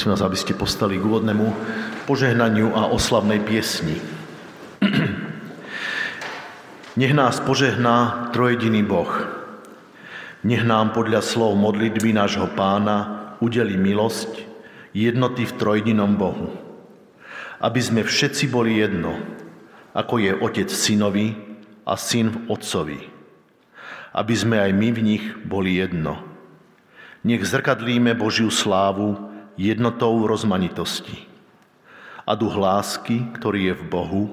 Prosím vás, aby ste postali k úvodnému požehnaniu a oslavnej piesni. Nech nás požehná trojediný Boh. Nech nám podľa slov modlitby nášho pána udeli milosť jednoty v trojedinom Bohu. Aby sme všetci boli jedno, ako je otec synovi a syn v otcovi. Aby sme aj my v nich boli jedno. Nech zrkadlíme Božiu slávu jednotou rozmanitosti. A duch lásky, ktorý je v Bohu,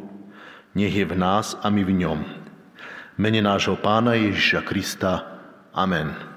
nech je v nás a my v ňom. Mene nášho Pána Ježiša Krista. Amen.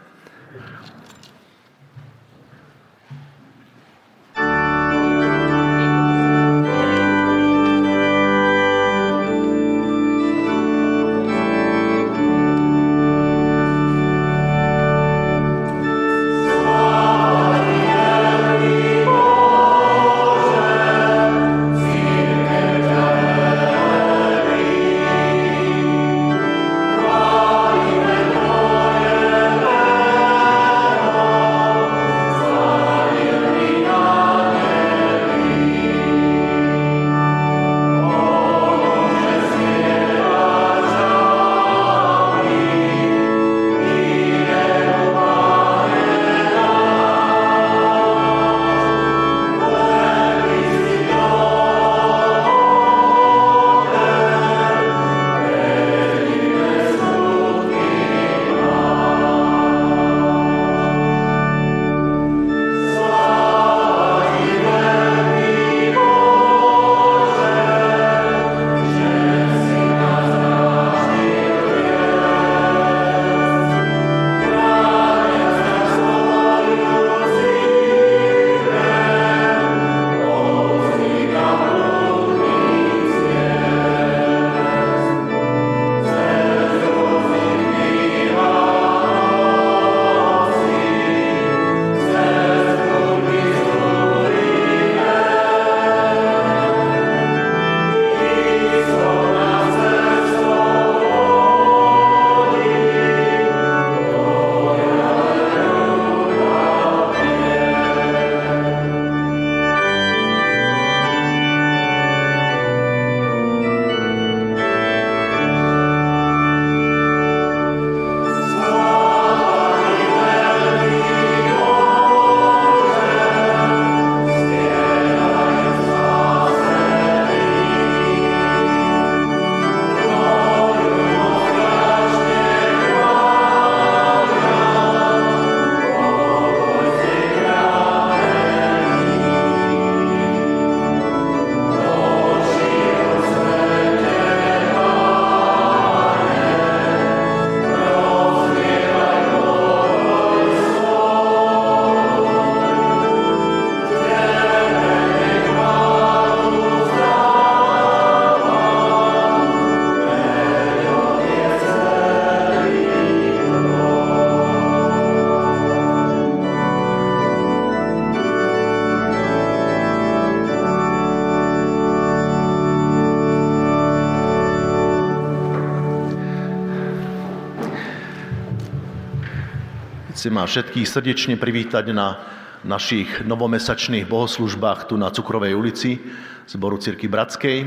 Chcem vás všetkých srdečne privítať na našich novomesačných bohoslužbách tu na Cukrovej ulici zboru Cirky Bratskej.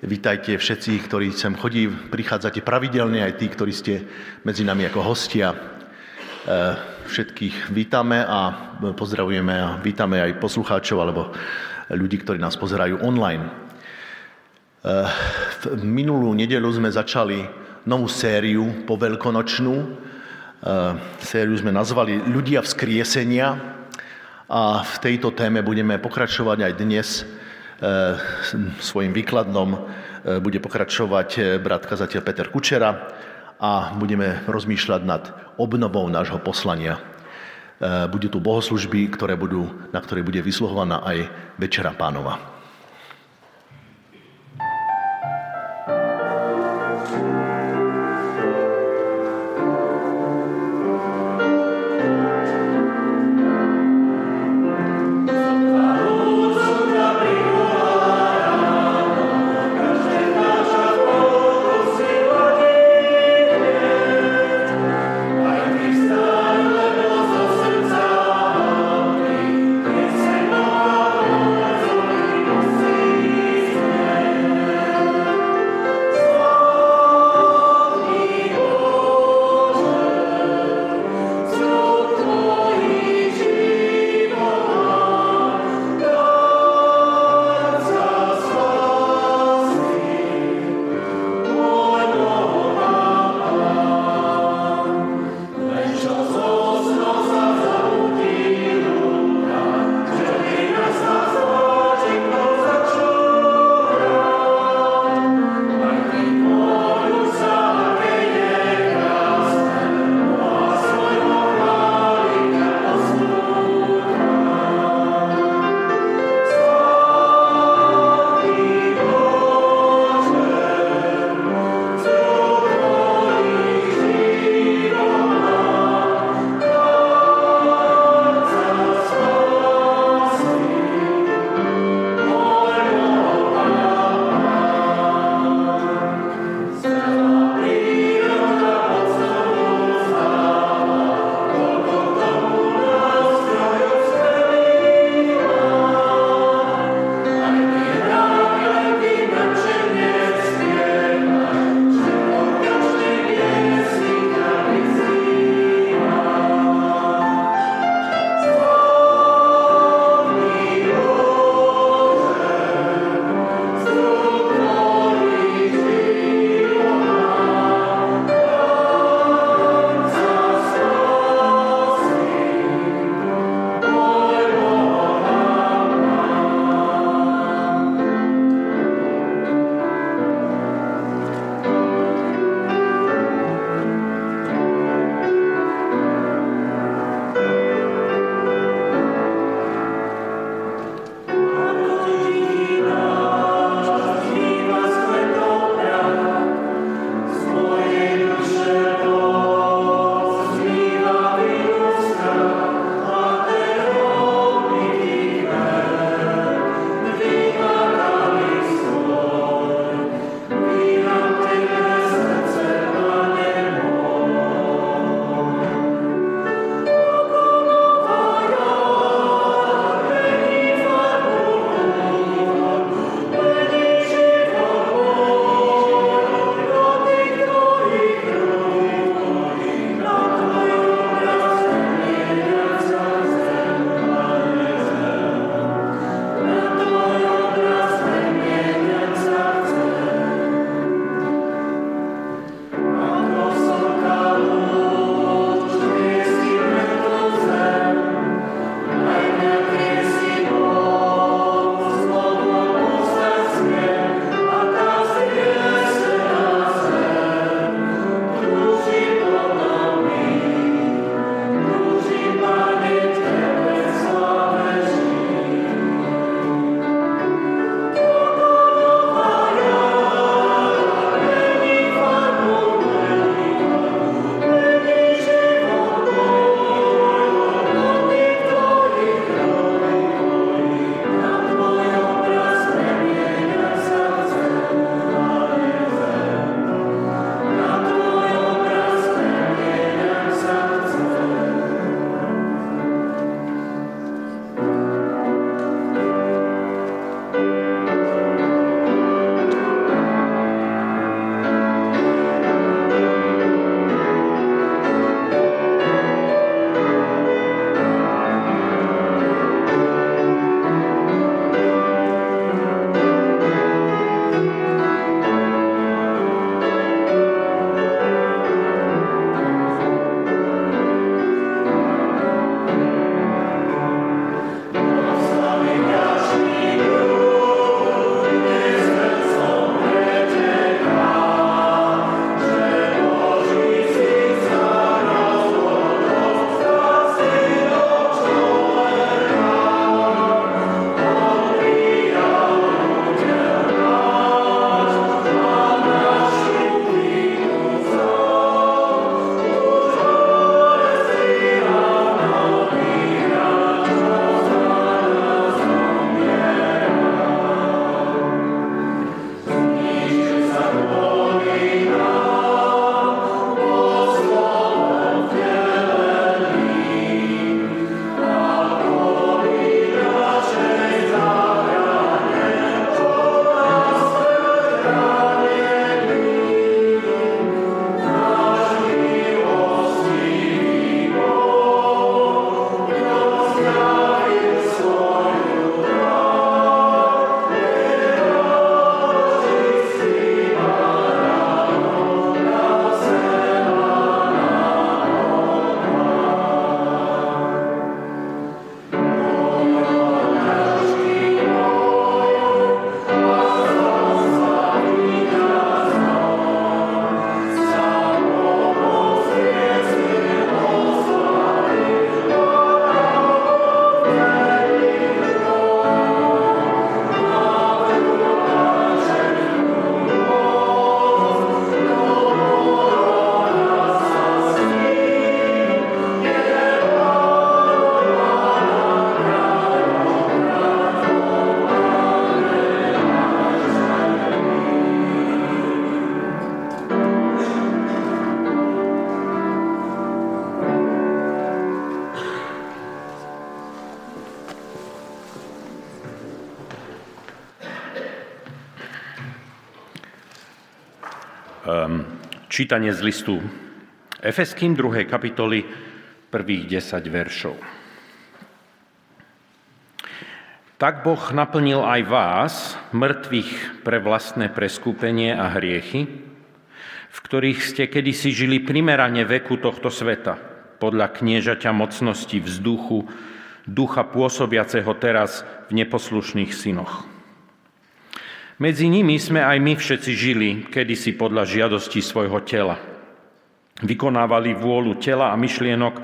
Vítajte všetci, ktorí sem chodí, prichádzate pravidelne, aj tí, ktorí ste medzi nami ako hostia. E, všetkých vítame a pozdravujeme a vítame aj poslucháčov alebo ľudí, ktorí nás pozerajú online. E, v minulú nedelu sme začali novú sériu po veľkonočnú, sériu sme nazvali Ľudia vzkriesenia a v tejto téme budeme pokračovať aj dnes eh, svojim výkladnom eh, bude pokračovať brat kazateľ Peter Kučera a budeme rozmýšľať nad obnovou nášho poslania. Budú tu bohoslužby, ktoré budú, na ktoré bude vysluhovaná aj Večera pánova. Čítanie z listu Efeským 2. kapitoly prvých 10 veršov. Tak Boh naplnil aj vás, mŕtvych pre vlastné preskúpenie a hriechy, v ktorých ste kedysi žili primerane veku tohto sveta, podľa kniežaťa mocnosti vzduchu, ducha pôsobiaceho teraz v neposlušných synoch medzi nimi sme aj my všetci žili, kedysi podľa žiadosti svojho tela. Vykonávali vôľu tela a myšlienok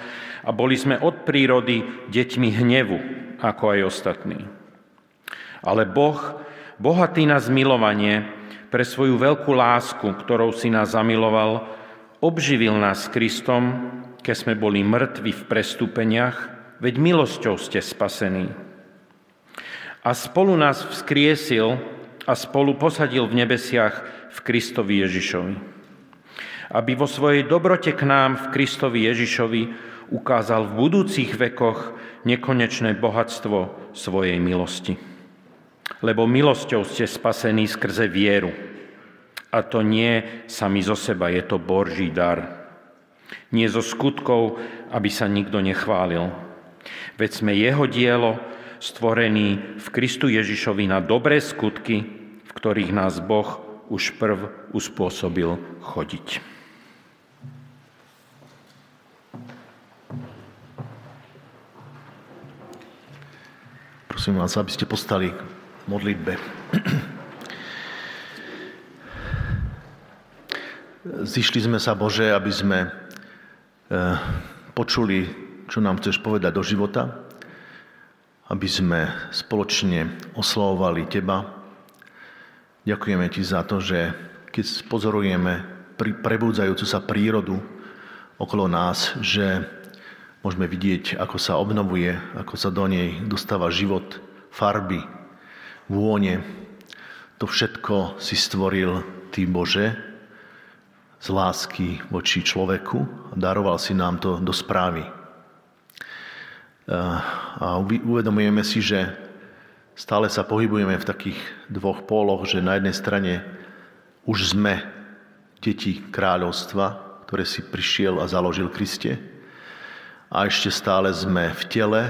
a boli sme od prírody deťmi hnevu, ako aj ostatní. Ale Boh, bohatý na zmilovanie, pre svoju veľkú lásku, ktorou si nás zamiloval, obživil nás Kristom, keď sme boli mŕtvi v prestúpeniach, veď milosťou ste spasení. A spolu nás vzkriesil a spolu posadil v nebesiach v Kristovi Ježišovi. Aby vo svojej dobrote k nám v Kristovi Ježišovi ukázal v budúcich vekoch nekonečné bohatstvo svojej milosti. Lebo milosťou ste spasení skrze vieru. A to nie sami zo seba, je to Boží dar. Nie zo skutkov, aby sa nikto nechválil. Veď sme jeho dielo, stvorení v Kristu Ježišovi na dobré skutky, ktorých nás Boh už prv uspôsobil chodiť. Prosím vás, aby ste postali k modlitbe. Zišli sme sa, Bože, aby sme eh, počuli, čo nám chceš povedať do života, aby sme spoločne oslavovali Teba, Ďakujeme Ti za to, že keď pozorujeme prebudzajúcu sa prírodu okolo nás, že môžeme vidieť, ako sa obnovuje, ako sa do nej dostáva život, farby, vône. To všetko si stvoril Ty, Bože, z lásky voči človeku a daroval si nám to do správy. A uvedomujeme si, že Stále sa pohybujeme v takých dvoch póloch, že na jednej strane už sme deti kráľovstva, ktoré si prišiel a založil Kriste. A ešte stále sme v tele,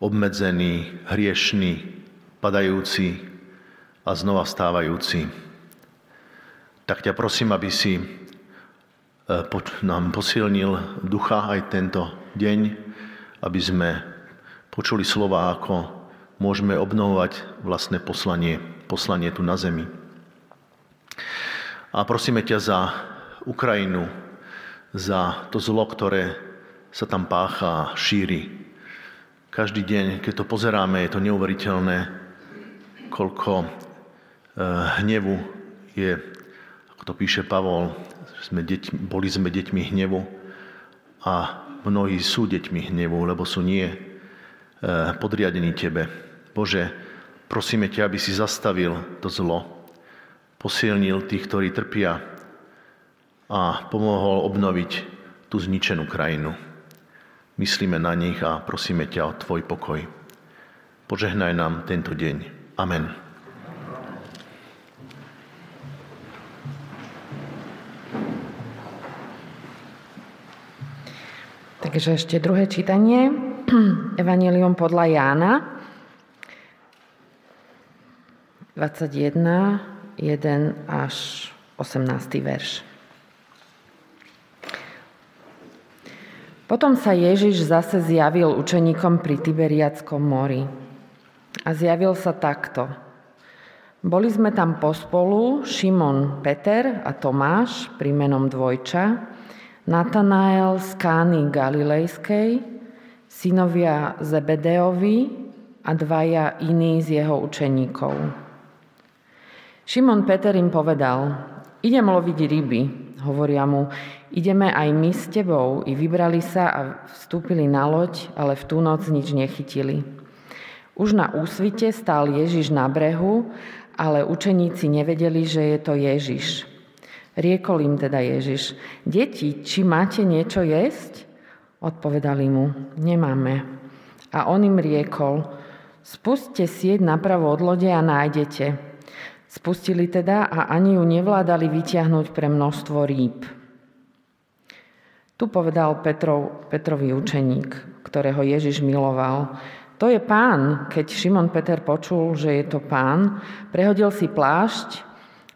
obmedzení, hriešní, padajúci a znova vstávajúci. Tak ťa prosím, aby si e, nám posilnil ducha aj tento deň, aby sme počuli slova ako môžeme obnovovať vlastné poslanie, poslanie tu na zemi. A prosíme ťa za Ukrajinu, za to zlo, ktoré sa tam pácha a šíri. Každý deň, keď to pozeráme, je to neuveriteľné, koľko eh, hnevu je, ako to píše Pavol, sme deť, boli sme deťmi hnevu a mnohí sú deťmi hnevu, lebo sú nie eh, podriadení Tebe. Bože, prosíme ťa, aby si zastavil to zlo, posilnil tých, ktorí trpia a pomohol obnoviť tú zničenú krajinu. Myslíme na nich a prosíme ťa o Tvoj pokoj. Požehnaj nám tento deň. Amen. Takže ešte druhé čítanie, Evangelium podľa Jána, 21, 1 až 18. verš. Potom sa Ježiš zase zjavil učeníkom pri Tiberiackom mori. A zjavil sa takto. Boli sme tam pospolu Šimon Peter a Tomáš pri menom Dvojča, Natanael z Kány Galilejskej, synovia Zebedeovi a dvaja iní z jeho učeníkov. Šimon Peter im povedal, idem loviť ryby. Hovoria mu, ideme aj my s tebou. I vybrali sa a vstúpili na loď, ale v tú noc nič nechytili. Už na úsvite stál Ježiš na brehu, ale učeníci nevedeli, že je to Ježiš. Riekol im teda Ježiš, deti, či máte niečo jesť? Odpovedali mu, nemáme. A on im riekol, spuste sieť napravo od lode a nájdete. Spustili teda a ani ju nevládali vyťahnuť pre množstvo rýb. Tu povedal Petrov, Petrový učeník, ktorého Ježiš miloval. To je pán. Keď Šimon Peter počul, že je to pán, prehodil si plášť,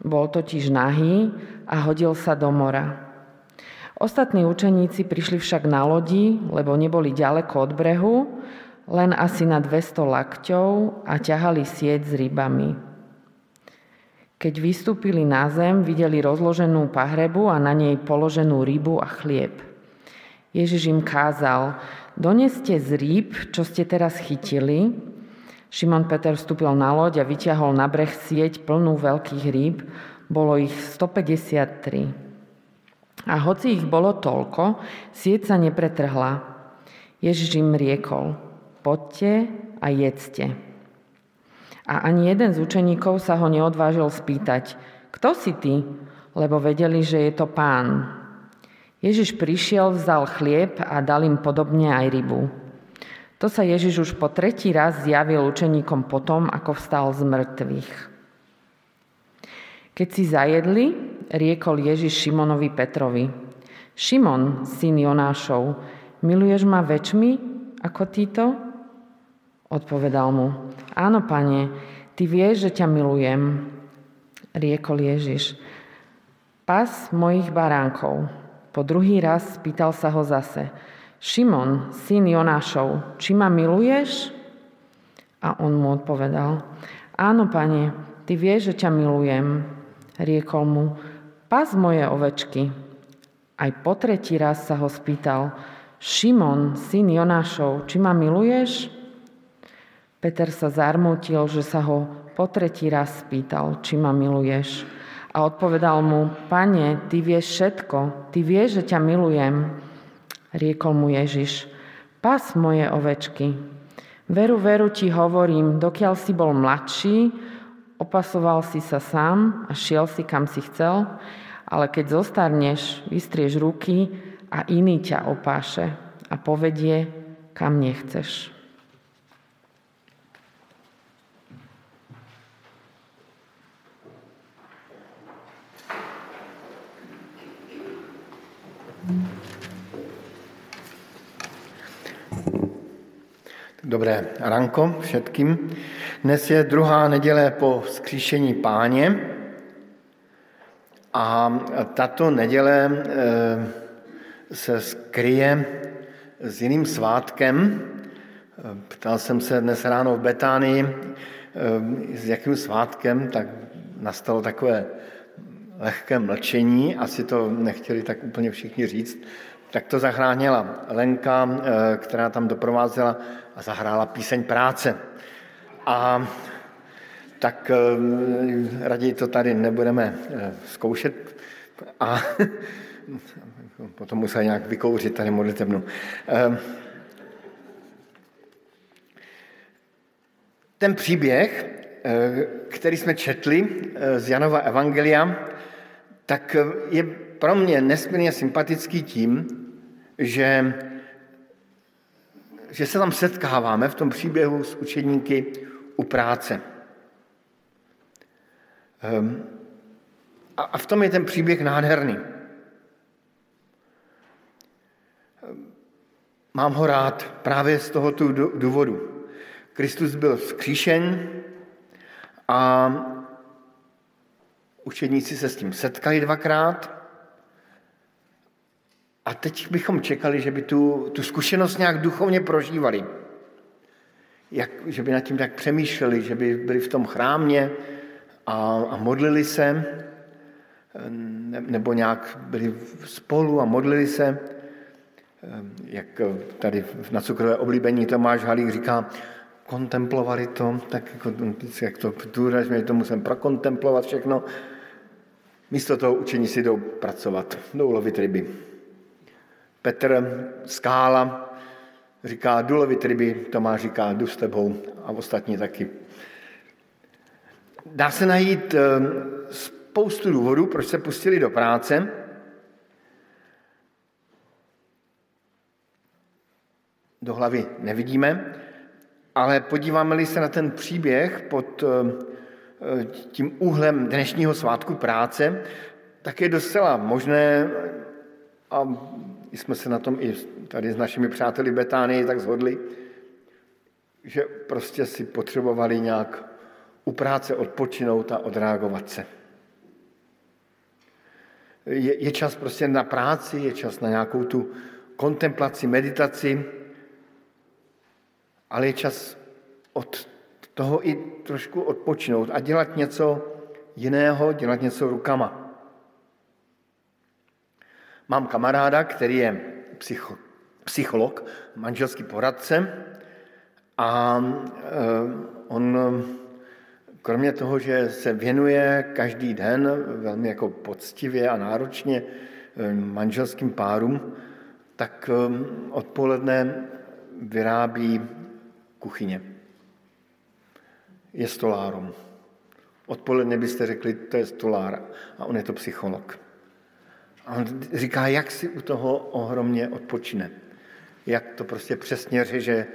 bol totiž nahý a hodil sa do mora. Ostatní učeníci prišli však na lodi, lebo neboli ďaleko od brehu, len asi na 200 lakťov a ťahali sieť s rybami. Keď vystúpili na zem, videli rozloženú pahrebu a na nej položenú rybu a chlieb. Ježiš im kázal, doneste z rýb, čo ste teraz chytili. Šimon Peter vstúpil na loď a vyťahol na breh sieť plnú veľkých rýb. Bolo ich 153. A hoci ich bolo toľko, sieť sa nepretrhla. Ježiš im riekol, poďte a jedzte. A ani jeden z učeníkov sa ho neodvážil spýtať, kto si ty? Lebo vedeli, že je to pán. Ježiš prišiel, vzal chlieb a dal im podobne aj rybu. To sa Ježiš už po tretí raz zjavil učeníkom potom, ako vstal z mŕtvych. Keď si zajedli, riekol Ježiš Šimonovi Petrovi. Šimon, syn Jonášov, miluješ ma väčšmi ako títo? Odpovedal mu, áno, pane, ty vieš, že ťa milujem. Riekol Ježiš, pas mojich baránkov. Po druhý raz spýtal sa ho zase, Šimon, syn Jonášov, či ma miluješ? A on mu odpovedal, áno, pane, ty vieš, že ťa milujem. Riekol mu, pas moje ovečky. Aj po tretí raz sa ho spýtal, Šimon, syn Jonášov, či ma miluješ? Peter sa zarmutil, že sa ho po tretí raz spýtal, či ma miluješ. A odpovedal mu, pane, ty vieš všetko, ty vieš, že ťa milujem. Riekol mu Ježiš, pas moje ovečky. Veru, veru ti hovorím, dokiaľ si bol mladší, opasoval si sa sám a šiel si, kam si chcel, ale keď zostarneš, vystrieš ruky a iný ťa opáše a povedie, kam nechceš. Dobré ranko všetkým. Dnes je druhá neděle po skříšení páně a tato neděle eh, se skryje s jiným svátkem. Ptal jsem se dnes ráno v Betánii, eh, s jakým svátkem, tak nastalo takové lehké mlčení, asi to nechtěli tak úplně všichni říct, tak to zachránila Lenka, eh, která tam doprovázela a zahrála píseň práce. A tak eh, raději to tady nebudeme eh, zkoušet a potom musel nějak vykouřit tady modlitebnu. Ten příběh, který jsme četli z Janova Evangelia, tak je pro mě nesmírně sympatický tím, že, že se tam setkáváme v tom příběhu s učedníky u práce. Ehm, a, a v tom je ten příběh nádherný. Ehm, mám ho rád právě z tohoto důvodu. Kristus byl vzkříšen a učedníci se s tím setkali dvakrát a teď bychom čekali, že by tu, tu zkušenost nějak duchovně prožívali. Jak, že by nad tím tak přemýšleli, že by byli v tom chrámě a, a modlili se, ne, nebo nějak byli spolu a modlili se. Jak tady na cukrové oblíbení Tomáš Halík říká, kontemplovali to, tak jako, jak to důrazně to musím prokontemplovat všechno. Místo toho učení si jdou pracovat, jdou lovit ryby. Petr Skála říká, jdu lovit ryby, Tomáš říká, jdu s tebou a ostatní taky. Dá se najít eh, spoustu důvodů, proč se pustili do práce. Do hlavy nevidíme, ale podíváme-li se na ten příběh pod, eh, tím úhlem dnešního svátku práce, tak je docela možné, a jsme se na tom i tady s našimi přáteli Betánii tak zhodli, že prostě si potřebovali nějak u práce odpočinout a odreagovat se. Je, je čas prostě na práci, je čas na nějakou tu kontemplaci, meditaci, ale je čas od toho i trošku odpočinout a dělat něco jiného, dělat něco rukama. Mám kamaráda, který je psycho, psycholog, manželský poradce a eh, on kromě toho, že se věnuje každý den velmi jako poctivě a náročně eh, manželským párům, tak eh, odpoledne vyrábí kuchyně. Je stolárom. Odpoledne byste řekli, to je stolár a on je to psycholog. A on říká, jak si u toho ohromně odpočine. Jak to prostě přesně řeže,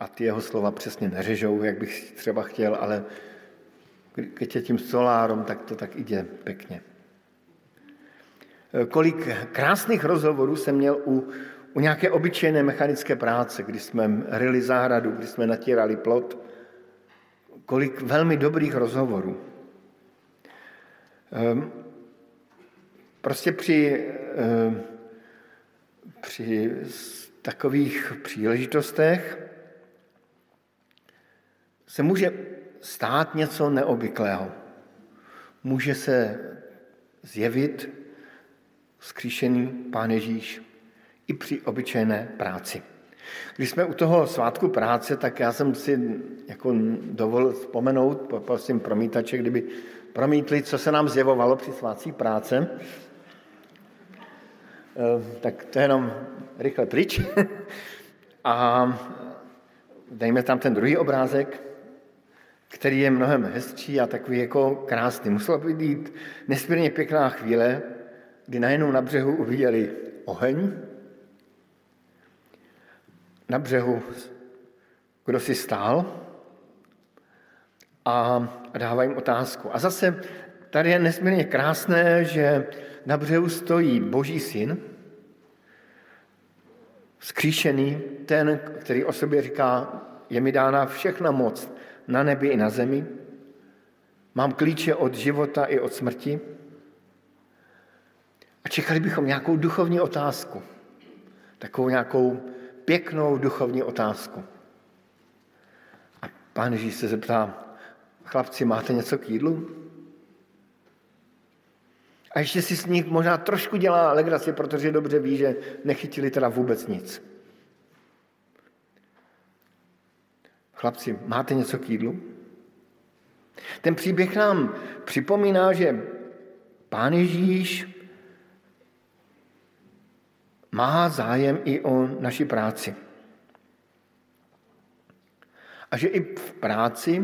a ty jeho slova přesně neřežou, jak bych třeba chtěl, ale když je tím solárom, tak to tak jde pěkně. Kolik krásných rozhovorů jsem měl u, u nějaké obyčejné mechanické práce, kdy jsme ryli zahradu, kdy jsme natírali plot. Kolik velmi dobrých rozhovorů. Ehm, Prostě při, eh, při takových příležitostech se může stát něco neobvyklého. Může se zjevit skříšený Pán Ježíš i při obyčejné práci. Když jsme u toho svátku práce, tak já jsem si jako dovolil vzpomenout, poprosím promítače, kdyby promítli, co se nám zjevovalo při svátcích práce. Eh, tak to je jenom rychle pryč. A dejme tam ten druhý obrázek, který je mnohem hezčí a takový jako krásný. Musela být nesmírně pěkná chvíle, kdy najednou na břehu uviděli oheň, na břehu kdo si stál a dává jim otázku. A zase tady je nesmírně krásné, že na břehu stojí Boží syn, skříšený, ten, který o sobě říká, je mi dána všechna moc na nebi i na zemi, mám klíče od života i od smrti a čekali bychom nějakou duchovní otázku, takovou nějakou pěknou duchovní otázku. A pán Ježíš se zeptá, chlapci, máte něco k jídlu? A ještě si s nich možná trošku dělá legraci, protože dobře ví, že nechytili teda vůbec nic. Chlapci, máte něco k jídlu? Ten příběh nám připomíná, že Pán Ježíš má zájem i o naši práci. A že i v práci,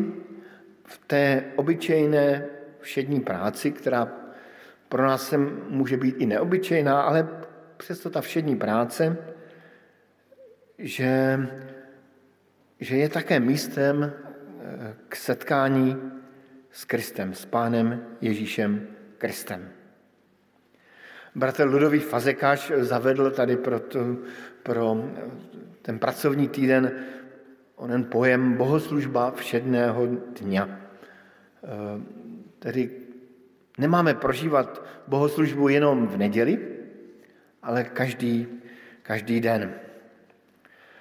v té obyčejné všední práci, která pro nás se může být i neobyčejná, ale přesto ta všední práce, že, že je také místem eh, k setkání s Kristem, s Pánem Ježíšem Kristem. Bratr Ludový Fazekáš zavedl tady pro, to, pro ten pracovní týden onen pojem bohoslužba všedného dňa. Eh, tedy Nemáme prožívat bohoslužbu jenom v neděli, ale každý, každý den.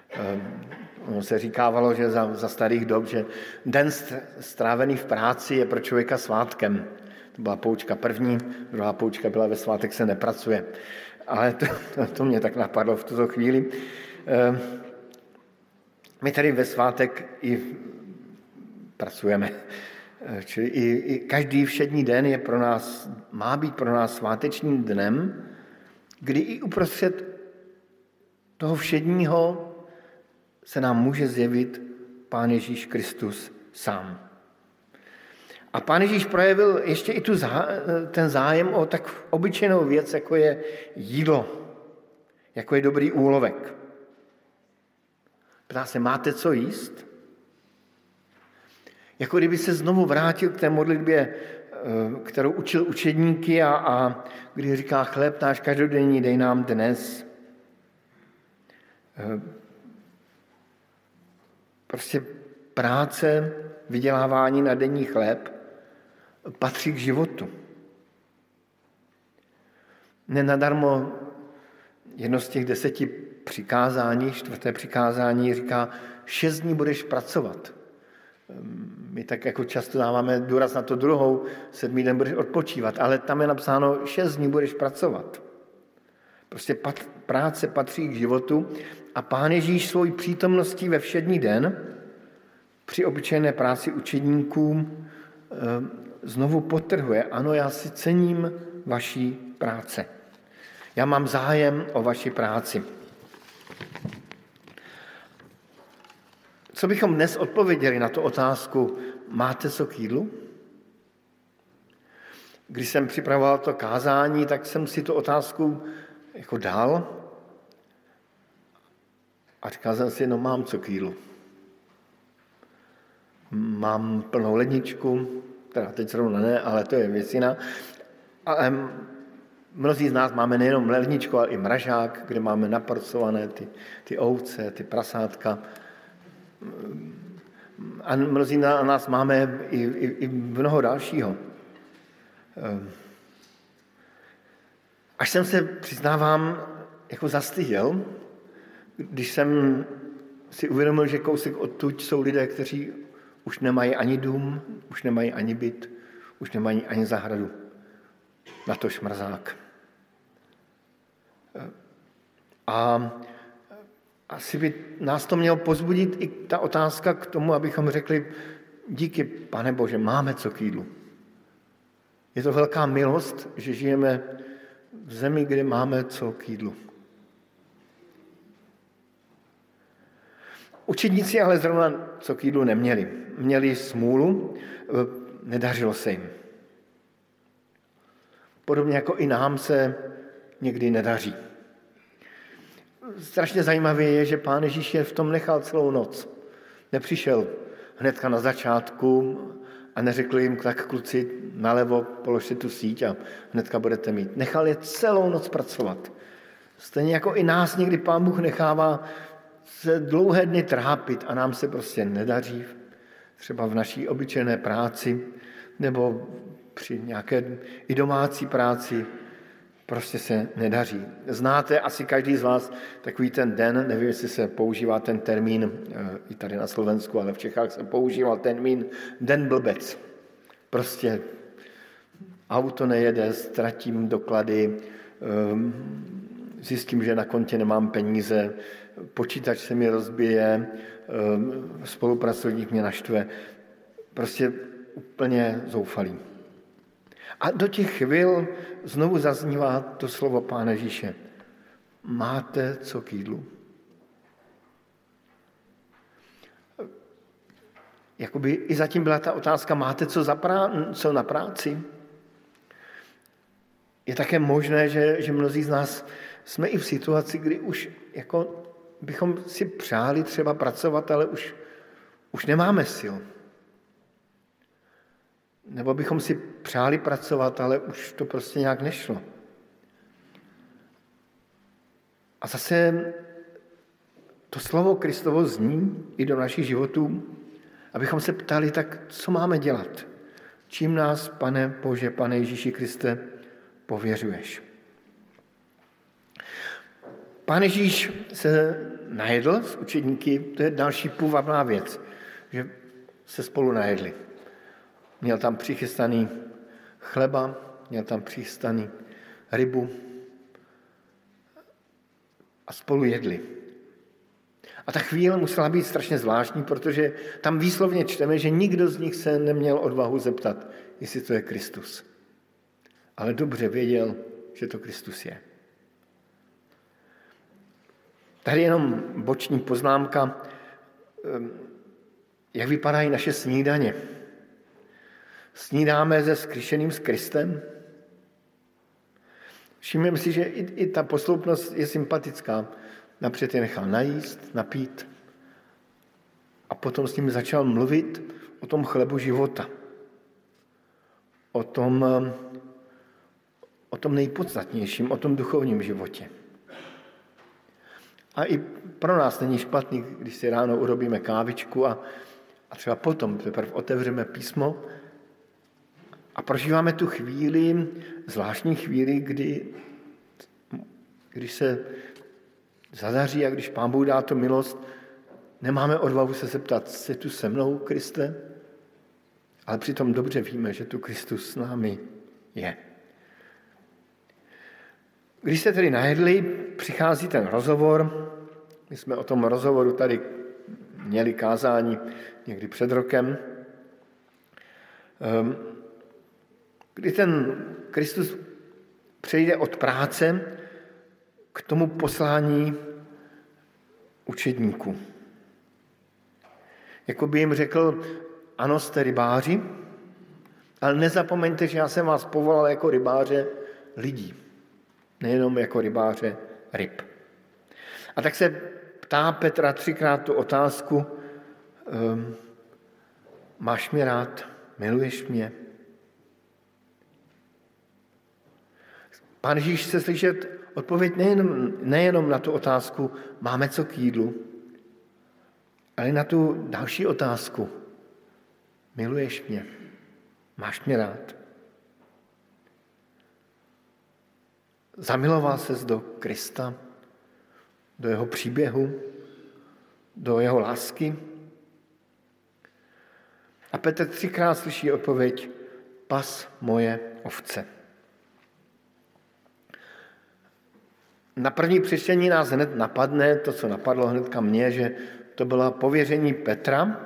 Ehm, ono se říkávalo, že za, za starých dob, že den strávený v práci je pro člověka svátkem. To byla poučka první, druhá poučka byla ve svátek se nepracuje. Ale to, to, to mě tak napadlo v tuto chvíli. Ehm, my tady ve svátek i pracujeme. Eh, čili i, i každý všední den je pro nás, má být pro nás svátečním dnem, kdy i uprostřed toho všedního se nám může zjevit Pán Ježíš Kristus sám. A Pán Ježíš projevil ještě i tu zá, ten zájem o tak obyčejnou věc, jako je jídlo, jako je dobrý úlovek. Ptá se, máte co jíst? Jako kdyby se znovu vrátil k té modlitbě, eh, kterou učil učedníky a, a kdy říká chléb náš každodenní dej nám dnes. Eh, prostě práce, vydělávání na denní chléb patří k životu. Nenadarmo jedno z těch deseti přikázání, čtvrté přikázání říká, šest dní budeš pracovat. My tak jako často dáváme důraz na to druhou, sedmý den budeš odpočívat, ale tam je napsáno, šest dní budeš pracovat. Prostě pat, práce patří k životu a Pán Ježíš svojí přítomností ve všední den při obyčejné práci učedníkům eh, znovu potrhuje, ano, já si cením vaší práce. Já mám zájem o vaši práci. Co bychom dnes odpověděli na tu otázku, máte co k jídlu? Když jsem připravoval to kázání, tak jsem si tu otázku jako dal a říkal jsem si, no mám co k jídlu. Mám plnou ledničku, teda teď zrovna ne, ale to je věc jiná. Ale mnozí z nás máme nejenom ledničku, ale i mražák, kde máme napracované ty, ty ovce, ty prasátka. A mnozí na nás máme i, i, i mnoho dalšího. Až jsem se, přiznávám, jako zastyděl, když jsem si uvědomil, že kousek odtud jsou lidé, kteří už nemají ani dům, už nemají ani byt, už nemají ani zahradu. Na to šmrzák. A asi by nás to mělo pozbudit i ta otázka k tomu, abychom řekli, díky, pane Bože, máme co k jídlu. Je to velká milost, že žijeme v zemi, kde máme co k jídlu. Učedníci ale zrovna co k jídlu neměli. Měli smůlu, nedařilo se jim. Podobně jako i nám se někdy nedaří. Strašně zajímavé je, že pán Ježíš je v tom nechal celou noc. Nepřišel hnedka na začátku a neřekl jim, tak kluci, nalevo položte tu síť a hnedka budete mít. Nechal je celou noc pracovat. Stejně jako i nás někdy pán Bůh nechává se dlouhé dny trápit a nám se prostě nedaří, třeba v naší obyčejné práci nebo při nějaké i domácí práci, prostě se nedaří. Znáte asi každý z vás takový ten den, nevím, jestli se používá ten termín eh, i tady na Slovensku, ale v Čechách se používal termín den blbec. Prostě auto nejede, ztratím doklady, ehm, zjistím, že na kontě nemám peníze, počítač se mi rozbije, ehm, spolupracovník mě naštve. Prostě úplně zoufalý. A do těch chvil znovu zaznívá to slovo Pána Ježíše. Máte co k jídlu? Jakoby i zatím byla ta otázka, máte co, za prá- co na práci? Je také možné, že, že mnozí z nás jsme i v situaci, kdy už jako bychom si přáli třeba pracovat, ale už, už nemáme sil. Nebo bychom si přáli pracovat, ale už to prostě nějak nešlo. A zase to slovo Kristovo zní i do našich životů, abychom se ptali, tak co máme dělat? Čím nás, pane Bože, pane Ježíši Kriste, pověřuješ? Pán Ježíš se najedl s učedníky, to je další půvabná věc, že se spolu najedli. Měl tam přichystaný chleba, měl tam přichystaný rybu a spolu jedli. A ta chvíle musela být strašně zvláštní, protože tam výslovně čteme, že nikdo z nich se neměl odvahu zeptat, jestli to je Kristus. Ale dobře věděl, že to Kristus je. Tady jenom boční poznámka, ehm, jak vypadají naše snídaně. Snídáme se skryšeným s Kristem? Všimněme si, že i, i ta posloupnost je sympatická. Napřed je nechal najíst, napít. A potom s ním začal mluvit o tom chlebu života. O tom, o tom nejpodstatnějším, o tom duchovním životě. A i pro nás není špatný, když si ráno urobíme kávičku a, a třeba potom teprve otevřeme písmo a prožíváme tu chvíli, zvláštní chvíli, kdy, když se zadaří a když Pán Bůh dá to milost, nemáme odvahu se zeptat, jsi tu se mnou, Kriste? Ale přitom dobře víme, že tu Kristus s námi je. Když se tedy najedli, přichází ten rozhovor. My jsme o tom rozhovoru tady měli kázání někdy před rokem. Ehm, kdy ten Kristus přejde od práce k tomu poslání učedníků. Jako by jim řekl, ano, jste rybáři, ale nezapomeňte, že já jsem vás povolal jako rybáře lidí, nejenom jako rybáře ryb. A tak se ptá Petra třikrát tu otázku, um, máš mě rád, miluješ mě? Pán Ježíš chce slyšet odpověď nejenom, nejenom na tu otázku, máme co k jídlu, ale na tu další otázku. Miluješ mě? Máš mě rád? Zamiloval ses do Krista, do jeho příběhu, do jeho lásky? A Petr třikrát slyší odpověď, pas moje ovce. Na první přečtení nás hned napadne to, co napadlo hnedka mě, že to bylo pověření Petra,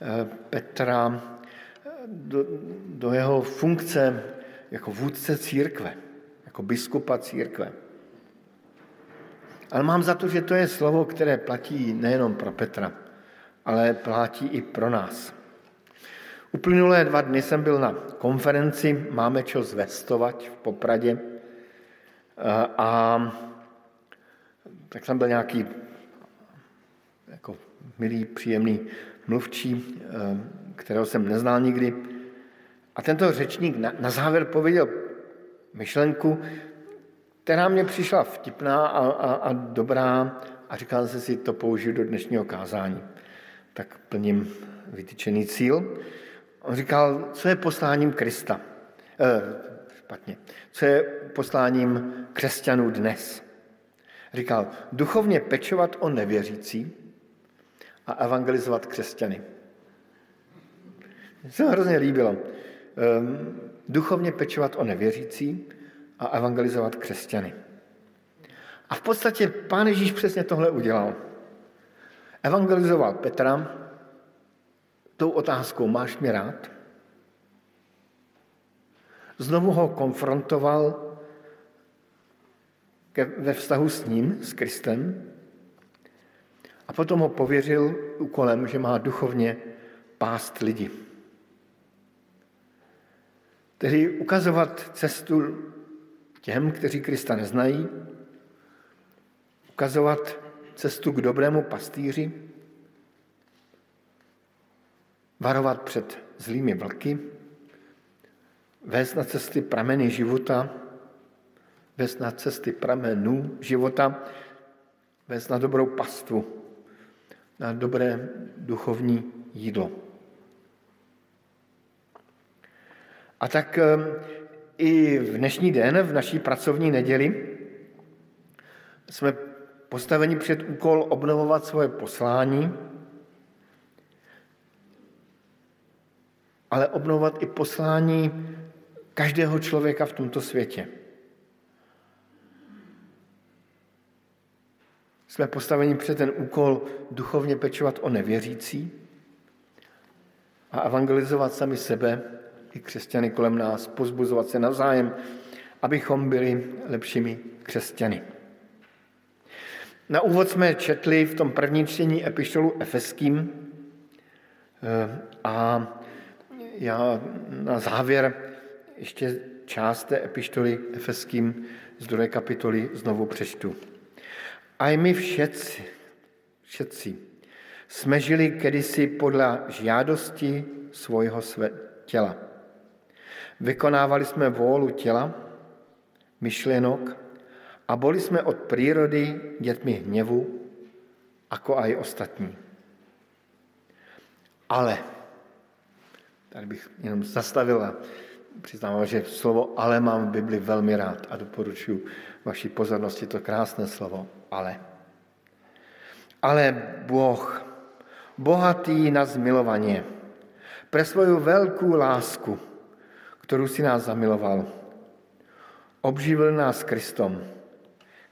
eh, Petra eh, do, do jeho funkce jako vůdce církve, jako biskupa církve. Ale mám za to, že to je slovo, které platí nejenom pro Petra, ale platí i pro nás. Uplynulé dva dny jsem byl na konferenci Máme čo zvestovat v Popradě eh, a tak tam byl nějaký jako milý, příjemný mluvčí, eh, kterého jsem neznal nikdy. A tento řečník na, na závěr pověděl myšlenku, která mě přišla vtipná a, a, a dobrá a říkal jsem si, to použiju do dnešního kázání. Tak plním vytyčený cíl. On říkal, co je posláním Krista? Eh, špatně. Co je posláním křesťanů dnes? Říkal, duchovně pečovat o nevěřící a evangelizovat křesťany. Mně se hrozně líbilo. Ehm, duchovně pečovat o nevěřící a evangelizovat křesťany. A v podstatě pán Ježíš přesně tohle udělal. Evangelizoval Petra tou otázkou, máš mě rád? Znovu ho konfrontoval ve vztahu s ním, s Kristem, a potom ho pověřil úkolem, že má duchovně pást lidi. Tedy ukazovat cestu těm, kteří Krista neznají, ukazovat cestu k dobrému pastýři, varovat před zlými vlky, vést na cesty prameny života, vést na cesty pramenů života, vést na dobrou pastvu, na dobré duchovní jídlo. A tak ehm, i v dnešní den, v naší pracovní neděli, jsme postaveni před úkol obnovovat svoje poslání, ale obnovovat i poslání každého člověka v tomto světě. Jsme postaveni před ten úkol duchovně pečovat o nevěřící a evangelizovat sami sebe i křesťany kolem nás, pozbuzovat se navzájem, abychom byli lepšími křesťany. Na úvod jsme četli v tom prvním čtení epištolu Efeským eh, a já na závěr ještě část té epištoly Efeským z druhé kapitoly znovu přečtu. A i my všetci, všetci jsme žili kedysi podle žádosti svojho těla. Vykonávali jsme vůlu těla, myšlenok a byli jsme od přírody dětmi hněvu, jako aj ostatní. Ale, tady bych jenom zastavil a přiznám, že slovo ale mám v Bibli velmi rád a doporučuji vaší pozornosti to krásné slovo ale. Ale Boh, bohatý na zmilovaně, pre svoju velkou lásku, kterou si nás zamiloval, obživil nás Kristom,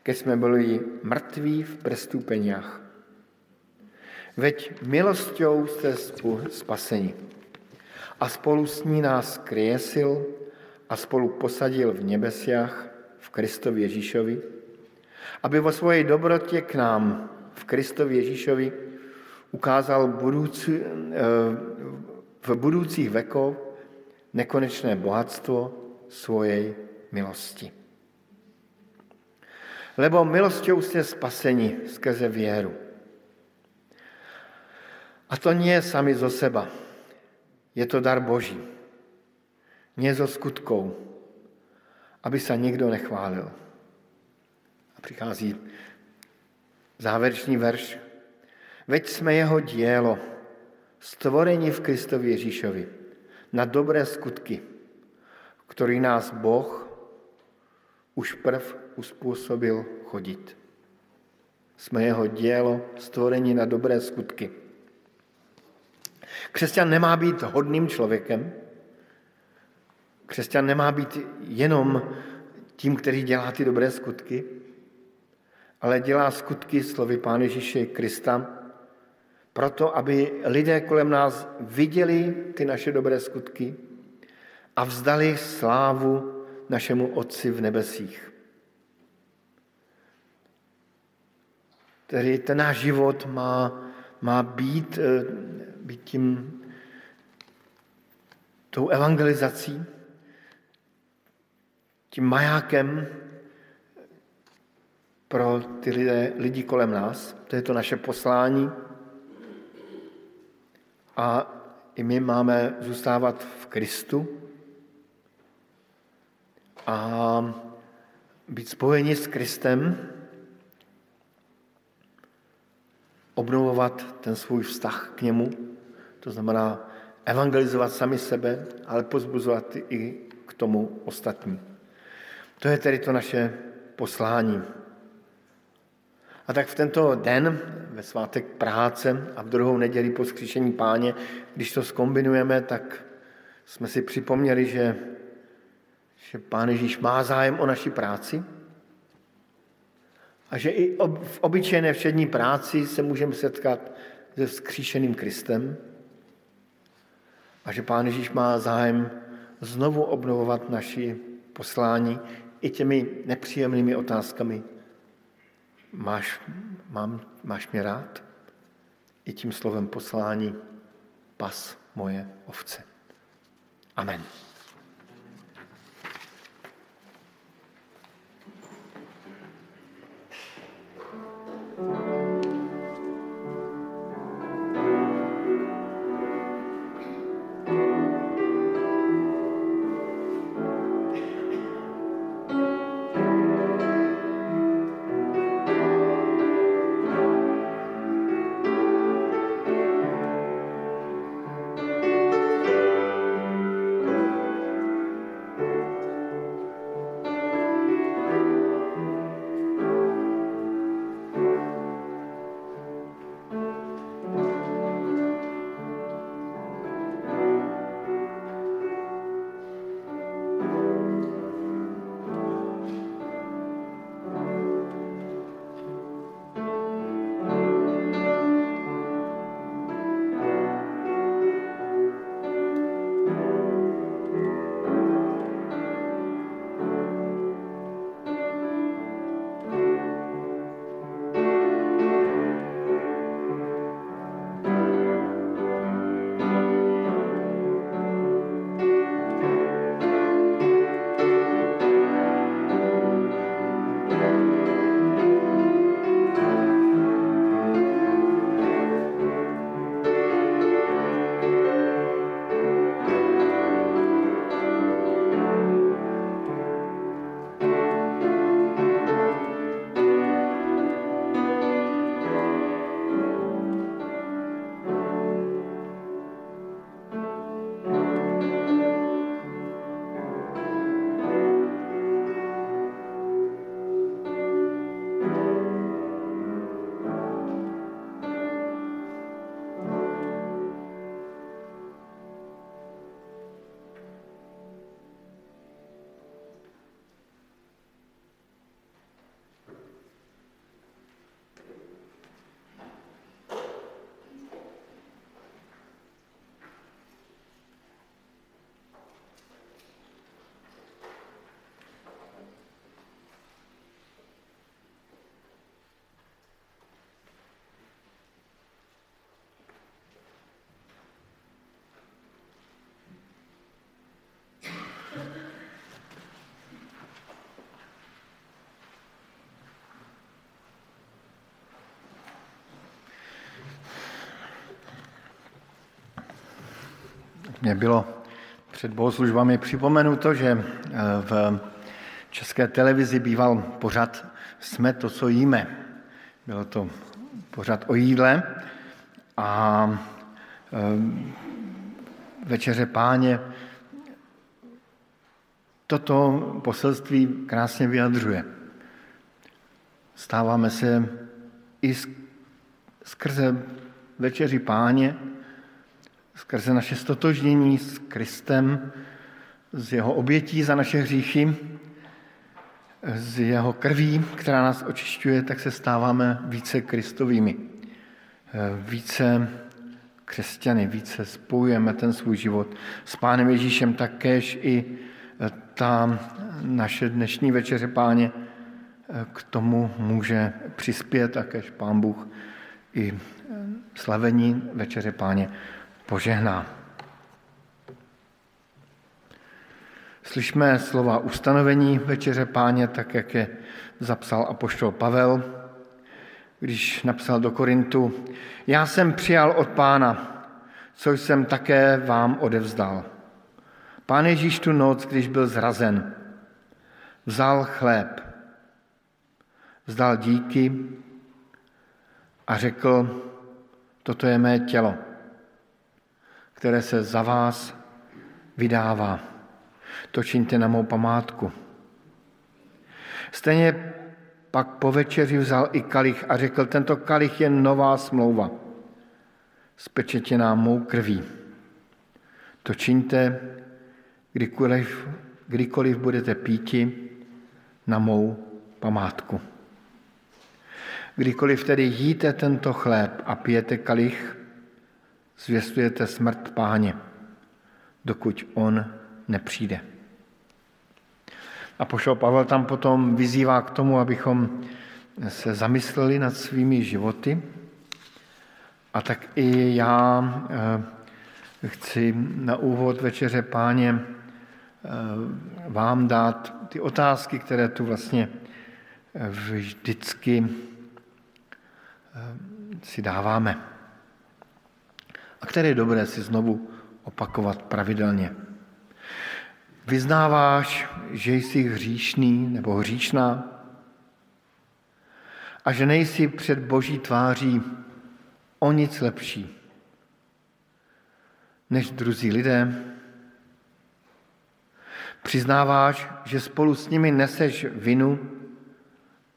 keď jsme byli mrtví v prestúpeniach. Veď milosťou jste spaseni. A spolu s ní nás kriesil a spolu posadil v nebesiach v Kristovi Ježíšovi, aby vo svojej dobrotě k nám v Kristovi Ježíšovi ukázal budoucí, eh, v budoucích vekov nekonečné bohatstvo svojej milosti. Lebo milosťou jste spaseni skrze věru. A to nie sami zo seba. Je to dar Boží. Nie skutkou, aby se nikdo nechválil. A přichází závěrečný verš. Veď jsme jeho dílo, stvorení v Kristovi Ježíšovi, na dobré skutky, který nás Boh už prv uspůsobil chodit. Jsme jeho dílo, stvorení na dobré skutky. Křesťan nemá být hodným člověkem, křesťan nemá být jenom tím, který dělá ty dobré skutky, ale dělá skutky slovy Pána Ježíše Krista, proto, aby lidé kolem nás viděli ty naše dobré skutky a vzdali slávu našemu Otci v nebesích. Tedy ten náš život má, má být, eh, být tím, tou evangelizací, tím majákem pro ty lidé, lidi kolem nás. To je to naše poslání. A i my máme zůstávat v Kristu a být spojeni s Kristem, obnovovat ten svůj vztah k němu, to znamená evangelizovat sami sebe, ale pozbuzovat i k tomu ostatní. To je tedy to naše poslání. A tak v tento den, ve svátek práce a v druhou neděli po skříšení páně, když to skombinujeme, tak jsme si připomněli, že, že Pán Ježíš má zájem o naši práci a že i v obyčejné všední práci se můžeme setkat se vzkříšeným Kristem a že Pán Ježíš má zájem znovu obnovovat naši poslání i těmi nepříjemnými otázkami, máš, mám, máš mě rád? I tím slovem poslání pas moje ovce. Amen. Mě bylo před bohoslužbami připomenuto, že eh, v české televizi býval pořad Jsme to, co jíme. Bylo to pořad o jídle a eh, večeře páně toto poselství krásně vyjadřuje. Stáváme se i skrze večeři páně, skrze naše stotožnění s Kristem, z jeho obětí za naše hříchy, z jeho krví, která nás očišťuje, tak se stáváme více kristovými, více křesťany, více spojujeme ten svůj život s Pánem Ježíšem, takéž i ta naše dnešní večeře páně k tomu může přispět, takéž Pán Bůh i slavení večeře páně požehná. Slyšme slova ustanovení večeře páně, tak jak je zapsal apoštol Pavel, když napsal do Korintu, já jsem přijal od pána, co jsem také vám odevzdal. Pán Ježíš tu noc, když byl zrazen, vzal chléb, vzdal díky a řekl, toto je mé tělo, které se za vás vydává. To čiňte na mou památku. Stejně pak po večeři vzal i kalich a řekl, tento kalich je nová smlouva, spečetěná mou krví. To čiňte, kdykoliv, kdykoliv budete píti na mou památku. Kdykoliv tedy jíte tento chléb a pijete kalich, zvěstujete smrt páně, dokud on nepřijde. A pošel Pavel tam potom vyzývá k tomu, abychom se zamysleli nad svými životy. A tak i já eh, chci na úvod večeře páně eh, vám dát ty otázky, které tu vlastně eh, vždycky si dáváme a které je dobré si znovu opakovat pravidelně. Vyznáváš, že jsi hříšný nebo hříšná a že nejsi před boží tváří o nic lepší než druzí lidé. Přiznáváš, že spolu s nimi neseš vinu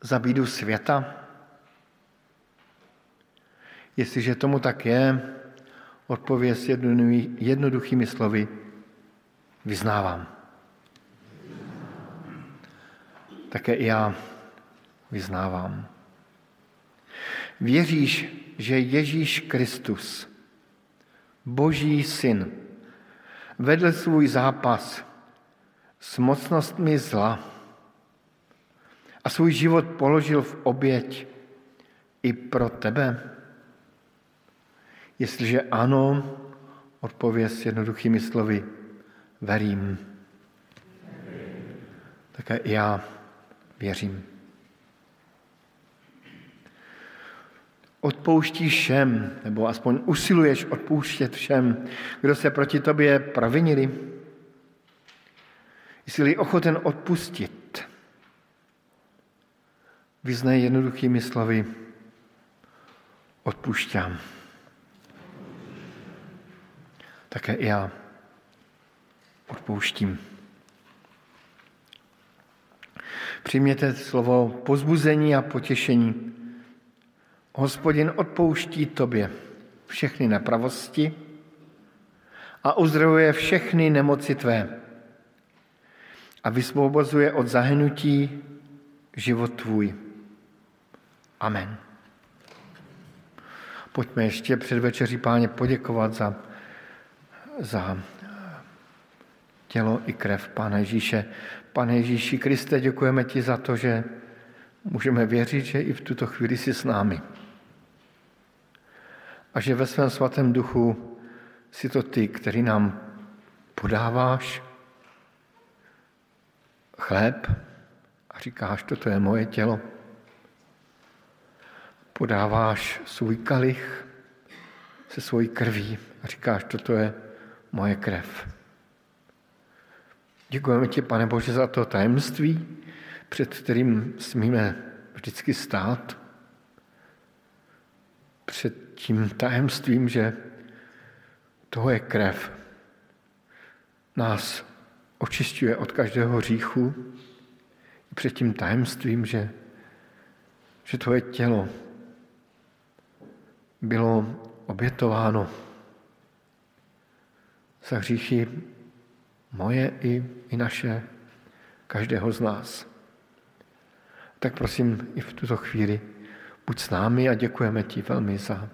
za bídu světa? Jestliže tomu tak je, odpověz jednoduchými slovy vyznávám. Také i já vyznávám. Věříš, že Ježíš Kristus, Boží syn, vedl svůj zápas s mocnostmi zla a svůj život položil v oběť i pro tebe? Jestliže ano, odpověz jednoduchými slovy, verím. Také já věřím. Odpouštíš všem, nebo aspoň usiluješ odpouštět všem, kdo se proti tobě provinili? Jsi ochoten odpustit? Vyznej jednoduchými slovy, odpušťám také i já odpouštím. Přijměte slovo pozbuzení a potěšení. Hospodin odpouští tobě všechny nepravosti a uzdravuje všechny nemoci tvé a vysvobozuje od zahnutí život tvůj. Amen. Pojďme ještě před večeří páně poděkovat za za tělo i krev Pána Ježíše. Pane Ježíši Kriste, děkujeme ti za to, že můžeme věřit, že i v tuto chvíli jsi s námi. A že ve svém svatém duchu si to ty, který nám podáváš chléb a říkáš, toto je moje tělo. Podáváš svůj kalich se svojí krví a říkáš, toto je moje krev. Děkujeme ti, pane Bože, za to tajemství, před kterým smíme vždycky stát. Před tím tajemstvím, že toho je krev. Nás očišťuje od každého hříchu. Před tím tajemstvím, že, že tvoje tělo bylo obětováno za hříchy moje i, i naše, každého z nás. Tak prosím i v tuto chvíli buď s námi a děkujeme ti velmi za,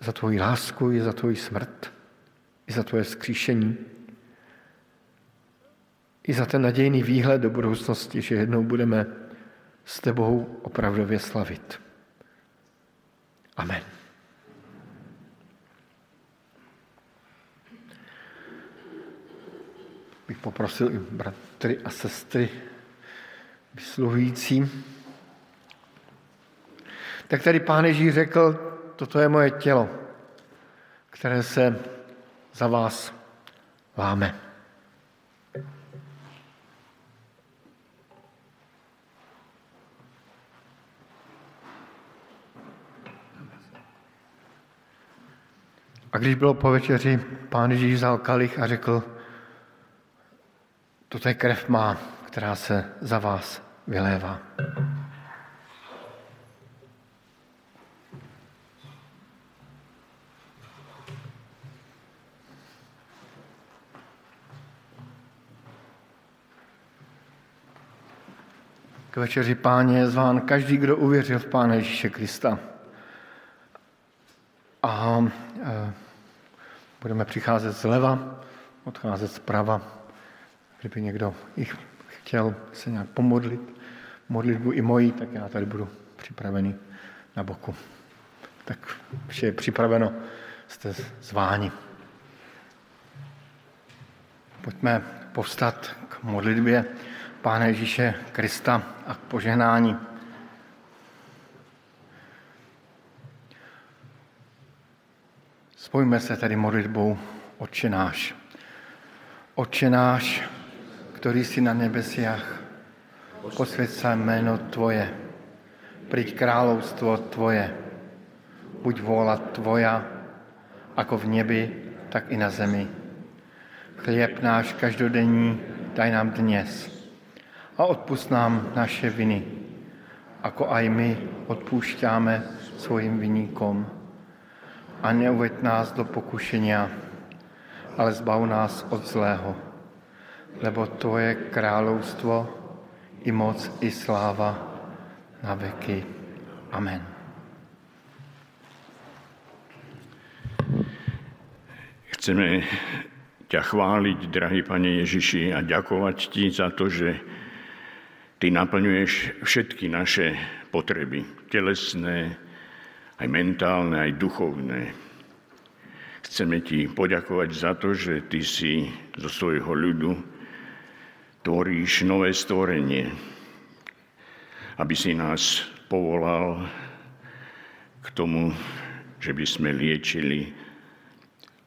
za tvoji lásku i za tvoji smrt, i za tvoje skříšení, i za ten nadějný výhled do budoucnosti, že jednou budeme s tebou opravdově slavit. Amen. Bych poprosil i bratry a sestry vysluhující. Tak tady pán Ježíš řekl, toto je moje tělo, které se za vás láme. A když bylo po večeři, pán Ježíš vzal kalich a řekl, toto je krev má, která se za vás vylévá. K večeři páně je zván každý, kdo uvěřil v Pána Ježíše Krista. A e, budeme přicházet zleva, odcházet zprava. Kdyby někdo jich chtěl se nějak pomodlit, modlitbu i mojí, tak já tady budu připravený na boku. Tak vše je připraveno, jste zváni. Pojďme povstat k modlitbě Pána Ježíše Krista a k požehnání. Spojíme se tedy modlitbou Otče náš. Otče náš, který jsi na nebesiach, posvěd se jméno Tvoje, príď královstvo Tvoje, buď vôľa Tvoja, ako v nebi, tak i na zemi. Chlieb náš každodenní daj nám dnes. A odpust nám naše viny, ako aj my odpúšťáme svojim viníkom. A neuveď nás do pokušenia, ale zbav nás od zlého, lebo to je královstvo i moc i sláva na veky. Amen. Chceme ťa chváliť, drahý Pane Ježiši, a ďakovať Ti za to, že Ty naplňuješ všetky naše potreby, telesné, aj mentálne, aj duchovné. Chceme ti poďakovať za to, že ty si zo svojho ľudu tvoríš nové stvorenie, aby si nás povolal k tomu, že by sme liečili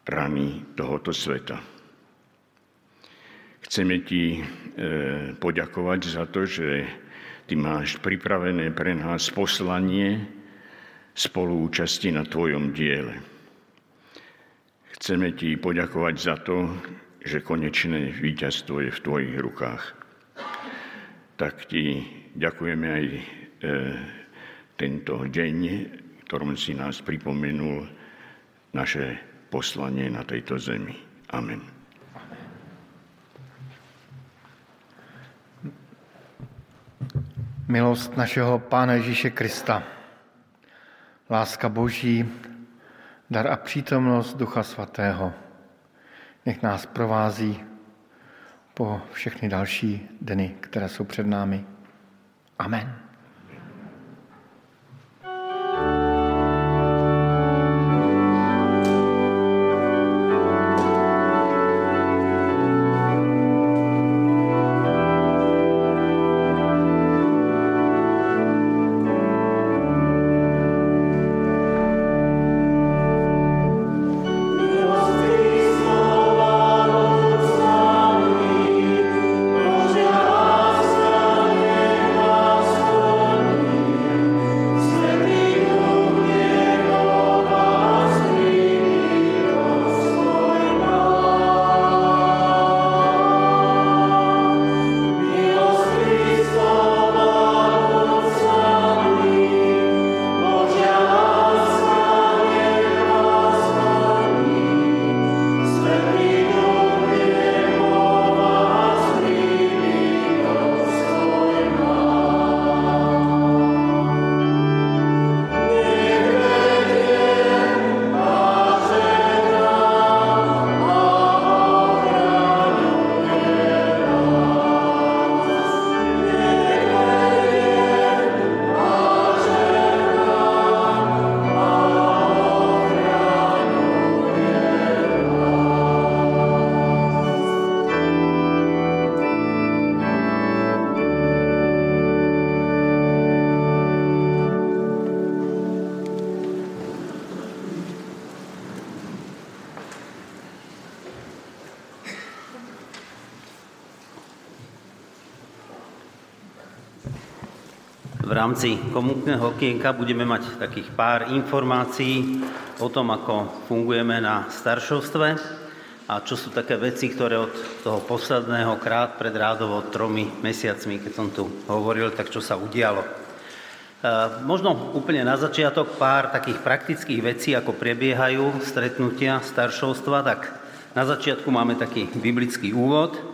rany tohoto sveta. Chceme ti e, poďakovať za to, že ty máš pripravené pre nás poslanie, spoluúčasti na Tvojom diele. Chceme Ti poďakovať za to, že konečné víťazstvo je v Tvojich rukách. Tak Ti ďakujeme aj e, tento deň, ktorom si nás pripomenul naše poslanie na tejto zemi. Amen. Milost našeho Pána Ježíše Krista, láska Boží, dar a přítomnost Ducha Svatého. Nech nás provází po všechny další dny, které jsou před námi. Amen. Rámci komunitného okienka budeme mať takých pár informácií o tom, ako fungujeme na staršovstve a čo sú také veci, ktoré od toho posledného krát pred rádovo tromi mesiacmi, keď som tu hovoril, tak čo sa udialo. E, možno úplne na začiatok pár takých praktických vecí, ako prebiehajú stretnutia staršovstva, tak na začiatku máme taký biblický úvod –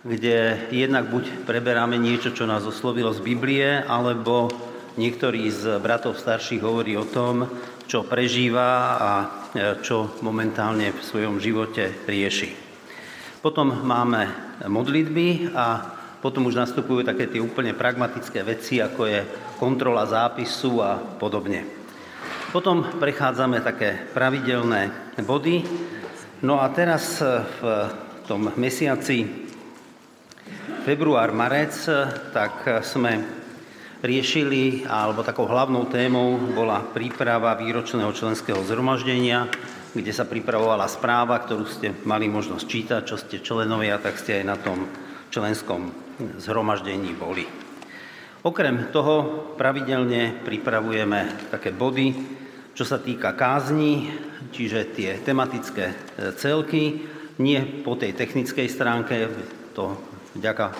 kde jednak buď preberáme niečo, čo nás oslovilo z Biblie, alebo niektorý z bratov starších hovorí o tom, čo prežíva a e, čo momentálne v svojom živote rieši. Potom máme modlitby a potom už nastupujú také tie úplne pragmatické veci, ako je kontrola zápisu a podobne. Potom prechádzame také pravidelné body. No a teraz v tom mesiaci február, marec, tak sme riešili, alebo takou hlavnou témou bola príprava výročného členského zhromaždenia, kde sa pripravovala správa, ktorú ste mali možnosť čítať, čo ste členovia, tak ste aj na tom členskom zhromaždení boli. Okrem toho pravidelne pripravujeme také body, čo sa týka kázni, čiže tie tematické celky, nie po tej technickej stránke, to Vďaka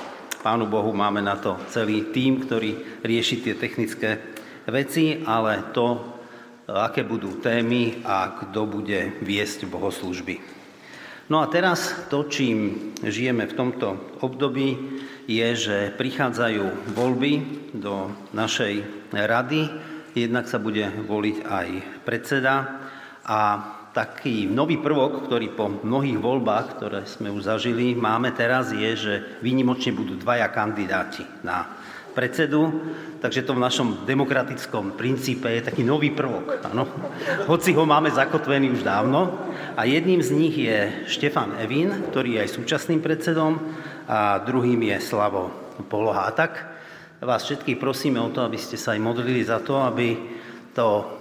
Pánu Bohu máme na to celý tým, ktorý rieši tie technické veci, ale to, aké budú témy a kto bude viesť bohoslužby. No a teraz to, čím žijeme v tomto období, je, že prichádzajú voľby do našej rady. Jednak sa bude voliť aj predseda a taký nový prvok, ktorý po mnohých voľbách, ktoré sme už zažili, máme teraz, je, že výnimočne budú dvaja kandidáti na predsedu, takže to v našom demokratickom princípe je taký nový prvok. Ano? Hoci ho máme zakotvený už dávno. A jedným z nich je Štefan Evin, ktorý je aj súčasným predsedom a druhým je Slavo Poloha. A tak vás všetkých prosíme o to, aby ste sa aj modlili za to, aby to,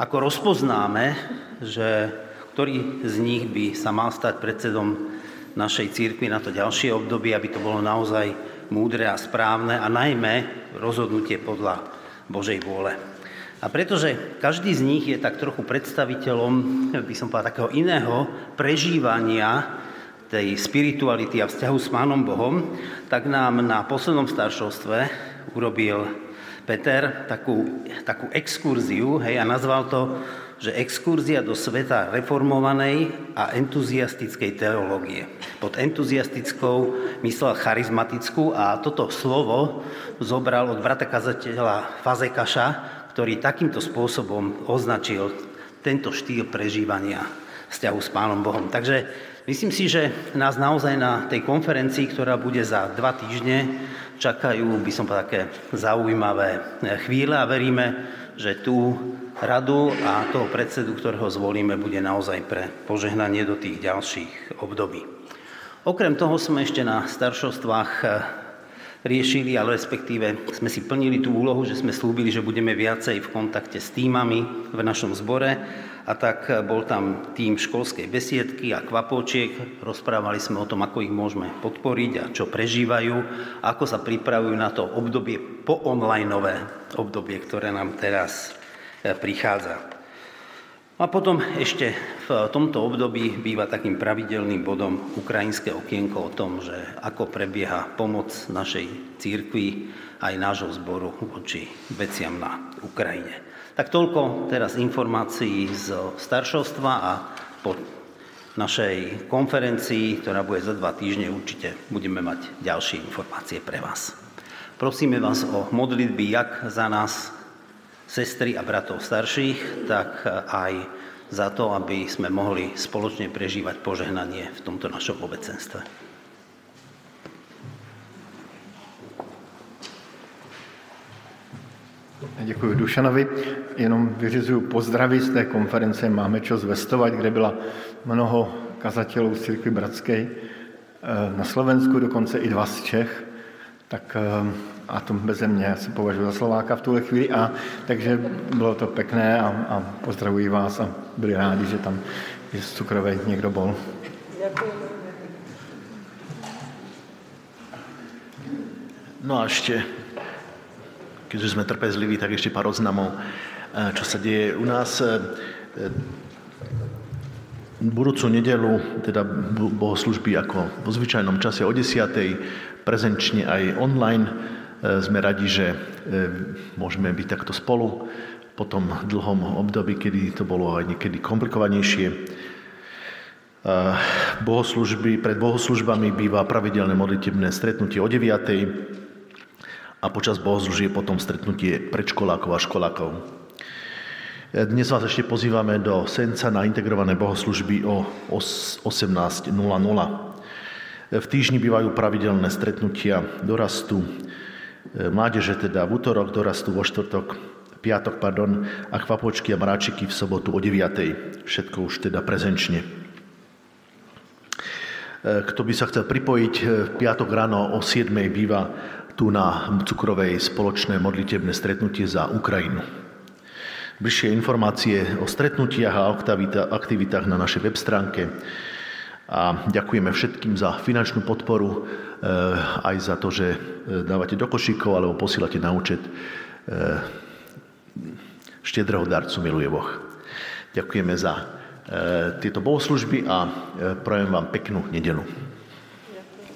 ako rozpoznáme že ktorý z nich by sa mal stať predsedom našej církvy na to ďalšie obdobie, aby to bolo naozaj múdre a správne a najmä rozhodnutie podľa Božej vôle. A pretože každý z nich je tak trochu predstaviteľom, by som povedal, takého iného prežívania tej spirituality a vzťahu s Pánom Bohom, tak nám na poslednom staršovstve urobil Peter takú, takú exkurziu hej, a nazval to že exkurzia do sveta reformovanej a entuziastickej teológie. Pod entuziastickou myslel charizmatickú a toto slovo zobral od brata kazateľa Fazekaša, ktorý takýmto spôsobom označil tento štýl prežívania vzťahu s Pánom Bohom. Takže myslím si, že nás naozaj na tej konferencii, ktorá bude za dva týždne, čakajú, by som také zaujímavé chvíle a veríme, že tu radu a toho predsedu, ktorého zvolíme, bude naozaj pre požehnanie do tých ďalších období. Okrem toho sme ešte na staršostvách eh, riešili, ale respektíve sme si plnili tú úlohu, že sme slúbili, že budeme viacej v kontakte s týmami v našom zbore a tak bol tam tým školskej besiedky a kvapočiek. Rozprávali sme o tom, ako ich môžeme podporiť a čo prežívajú, ako sa pripravujú na to obdobie po onlineové obdobie, ktoré nám teraz E, prichádza. A potom ešte v tomto období býva takým pravidelným bodom ukrajinské okienko o tom, že ako prebieha pomoc našej církvi aj nášho zboru voči veciam na Ukrajine. Tak toľko teraz informácií z staršovstva a po našej konferencii, ktorá bude za dva týždne, určite budeme mať ďalšie informácie pre vás. Prosíme vás o modlitby jak za nás, sestry a bratov starších, tak aj za to, aby sme mohli spoločne prežívať požehnanie v tomto našom obecenstve. Děkuji Dušanovi. Jenom vyřizuju pozdravy z té konference Máme čo zvestovat, kde byla mnoho kazatelů z církvy Bratské eh, na Slovensku, dokonce i dva z Čech. Tak eh, a to bez mě, já se považuji za Slováka v tuhle chvíli, a, takže bylo to pekné a, a pozdravuji vás a byli rádi, že tam je z Cukrové někdo bol. No a ještě keďže sme trpezliví, tak ešte pár oznamov, čo sa deje u nás. Budúcu nedelu, teda bohoslužby ako vo zvyčajnom čase o 10. prezenčne aj online. Sme radi, že môžeme byť takto spolu po tom dlhom období, kedy to bolo aj niekedy komplikovanejšie. Bohoslužby, pred bohoslužbami býva pravidelné modlitebné stretnutie o 9. a počas bohoslužby je potom stretnutie predškolákov a školákov. Dnes vás ešte pozývame do Senca na integrované bohoslužby o 18.00. V týždni bývajú pravidelné stretnutia dorastu mládeže, teda v útorok, dorastu vo štvrtok, piatok, pardon, a chvapočky a mráčiky v sobotu o 9. Všetko už teda prezenčne. Eh, kto by sa chcel pripojiť, v eh, piatok ráno o 7. býva tu na Cukrovej spoločné modlitebné stretnutie za Ukrajinu. Bližšie informácie o stretnutiach a aktivitách na našej web stránke. A ďakujeme všetkým za finančnú podporu, eh, aj za to, že dávate do košíkov alebo posílate na účet štedrého darcu miluje Boh. Ďakujeme za tieto bohoslužby a prajem vám peknú nedelu.